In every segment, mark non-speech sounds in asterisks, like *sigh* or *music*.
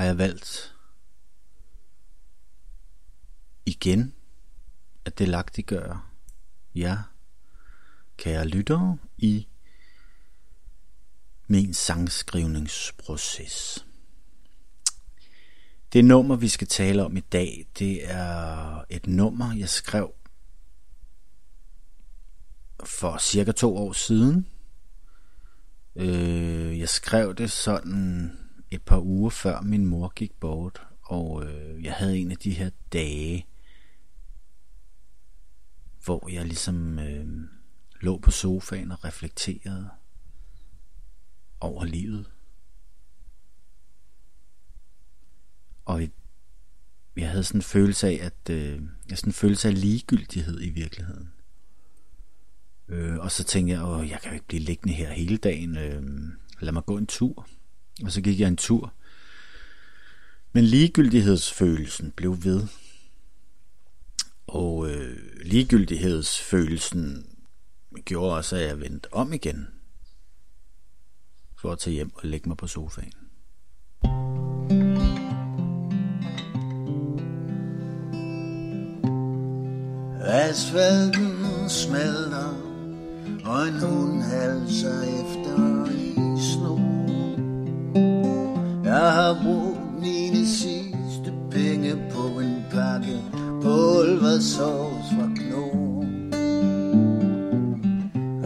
har jeg valgt igen at delagtiggøre jer, kære lyttere, i min sangskrivningsproces. Det nummer, vi skal tale om i dag, det er et nummer, jeg skrev for cirka to år siden. Øh, jeg skrev det sådan et par uger før min mor gik bort, og øh, jeg havde en af de her dage, hvor jeg ligesom øh, lå på sofaen og reflekterede over livet. Og jeg havde sådan en følelse af, at øh, jeg sådan en følelse af ligegyldighed i virkeligheden. Øh, og så tænkte jeg, at jeg kan jo ikke blive liggende her hele dagen. Øh, lad mig gå en tur. Og så gik jeg en tur. Men ligegyldighedsfølelsen blev ved. Og øh, ligegyldighedsfølelsen gjorde også, at jeg vendte om igen. For at tage hjem og lægge mig på sofaen. Asfalten smelter, og en hund halser efter har brugt mine sidste penge på en pakke pulversovs fra Knorr.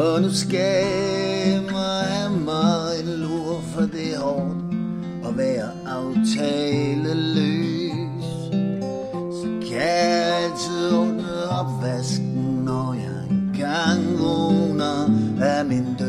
Og nu skæmmer jeg mig en lur, for det er hårdt at være aftaleløs. Så kan jeg altid ordne opvasken, når jeg engang vågner af min dør.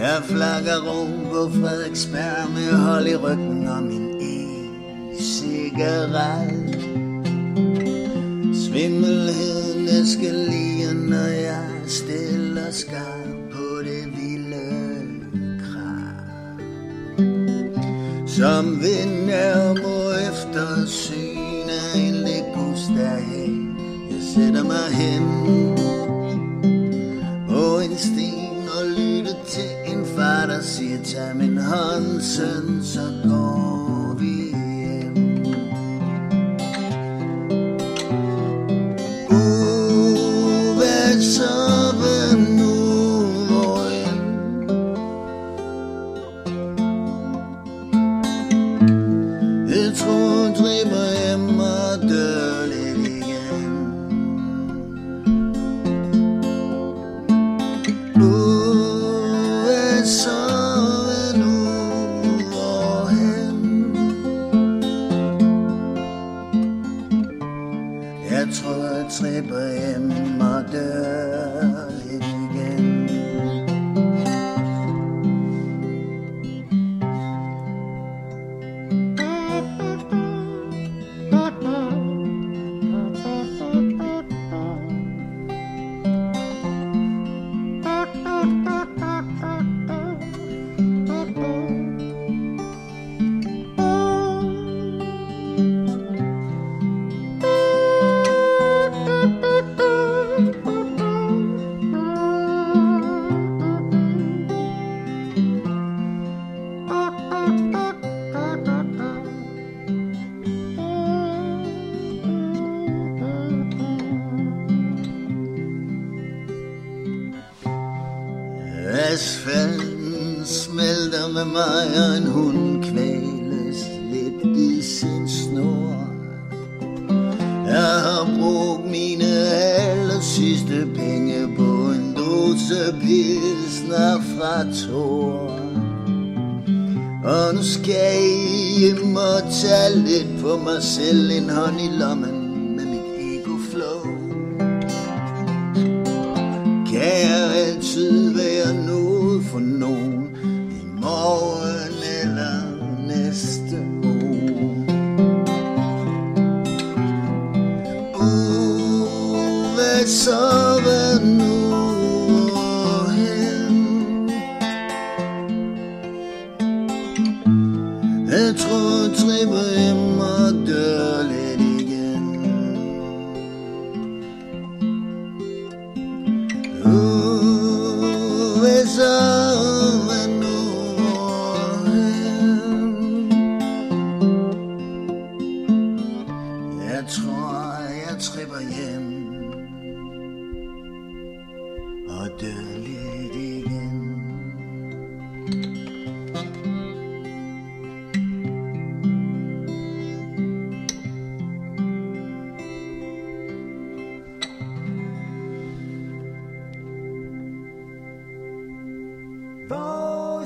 Jeg flakker rundt på Frederiksberg med hold i ryggen og min e-cigaret. Svimmelheden eskalerer, når jeg stiller skar på det vilde krav. Som vind er må efter syn af en legusterhæk. Jeg sætter mig hen far, der siger, tag min hånd, søn, så går vi hjem. Uvæk, hvad så, hvad nu, Jeg tror driver hjem og dør lidt igen Uvæk, smelter med mig, og en hund kvæles lidt i sin snor. Jeg har brugt mine aller sidste penge på en dose pilsner fra Thor. Og nu skal jeg hjem og tage lidt på mig selv, en hånd i lommen med mit ego-flow. Kan jeg altid være noget for nogen morgen eller næste uge. Uh, så,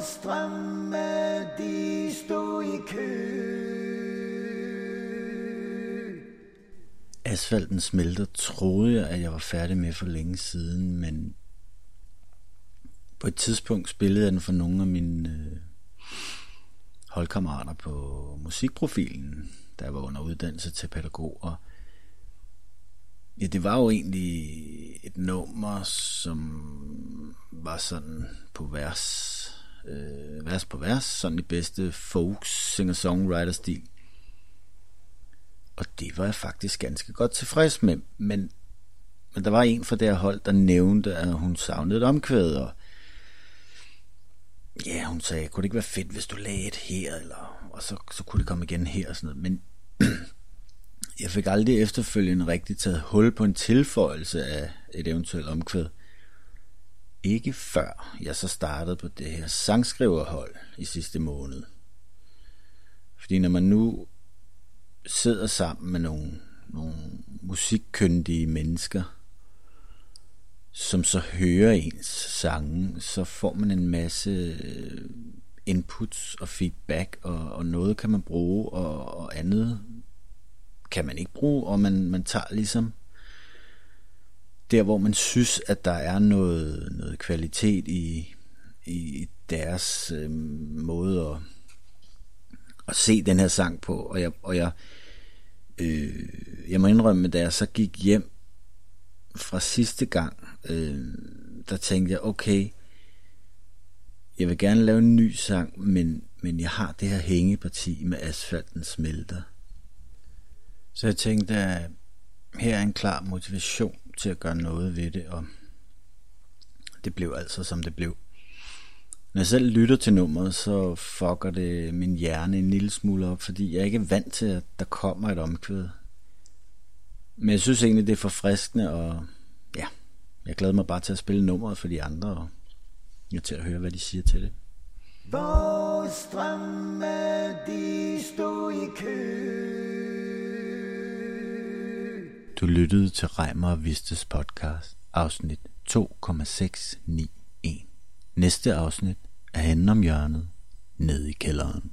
strømme, de stod i kø. Asfalten smelter, troede jeg, at jeg var færdig med for længe siden, men på et tidspunkt spillede jeg den for nogle af mine øh, holdkammerater på musikprofilen, der var under uddannelse til pædagog, og ja, det var jo egentlig et nummer, som var sådan på vers, øh, vers på vers, sådan i bedste folk singer-songwriter-stil. Og det var jeg faktisk ganske godt tilfreds med, men, men der var en fra det her hold, der nævnte, at hun savnede et omkvæd, og ja, hun sagde, kunne det ikke være fedt, hvis du lagde et her, eller, og så, så kunne det komme igen her, og sådan noget, men *clears throat* jeg fik aldrig efterfølgende rigtig taget hul på en tilføjelse af et eventuelt omkvæd. Ikke før jeg så startede på det her sangskriverhold i sidste måned. Fordi når man nu sidder sammen med nogle, nogle musikkyndige mennesker, som så hører ens sange, så får man en masse øh, inputs og feedback, og, og noget kan man bruge, og, og andet kan man ikke bruge, og man, man tager ligesom der, hvor man synes, at der er noget, noget kvalitet i, i deres øh, måde at, at se den her sang på, og jeg, og jeg, øh, jeg må indrømme, da jeg så gik hjem fra sidste gang, øh, der tænkte jeg, okay, jeg vil gerne lave en ny sang, men, men jeg har det her hængeparti med asfalten smelter. Så jeg tænkte, at her er en klar motivation til at gøre noget ved det, og det blev altså som det blev. Når jeg selv lytter til nummeret, så fucker det min hjerne en lille smule op, fordi jeg er ikke vant til, at der kommer et omkvæd. Men jeg synes egentlig, det er forfriskende, og ja, jeg glæder mig bare til at spille nummeret for de andre, og jeg til at høre, hvad de siger til det. Vores drømme, Du lyttede til Reimer og Vistes podcast, afsnit 2,691. Næste afsnit er henne om hjørnet, nede i kælderen.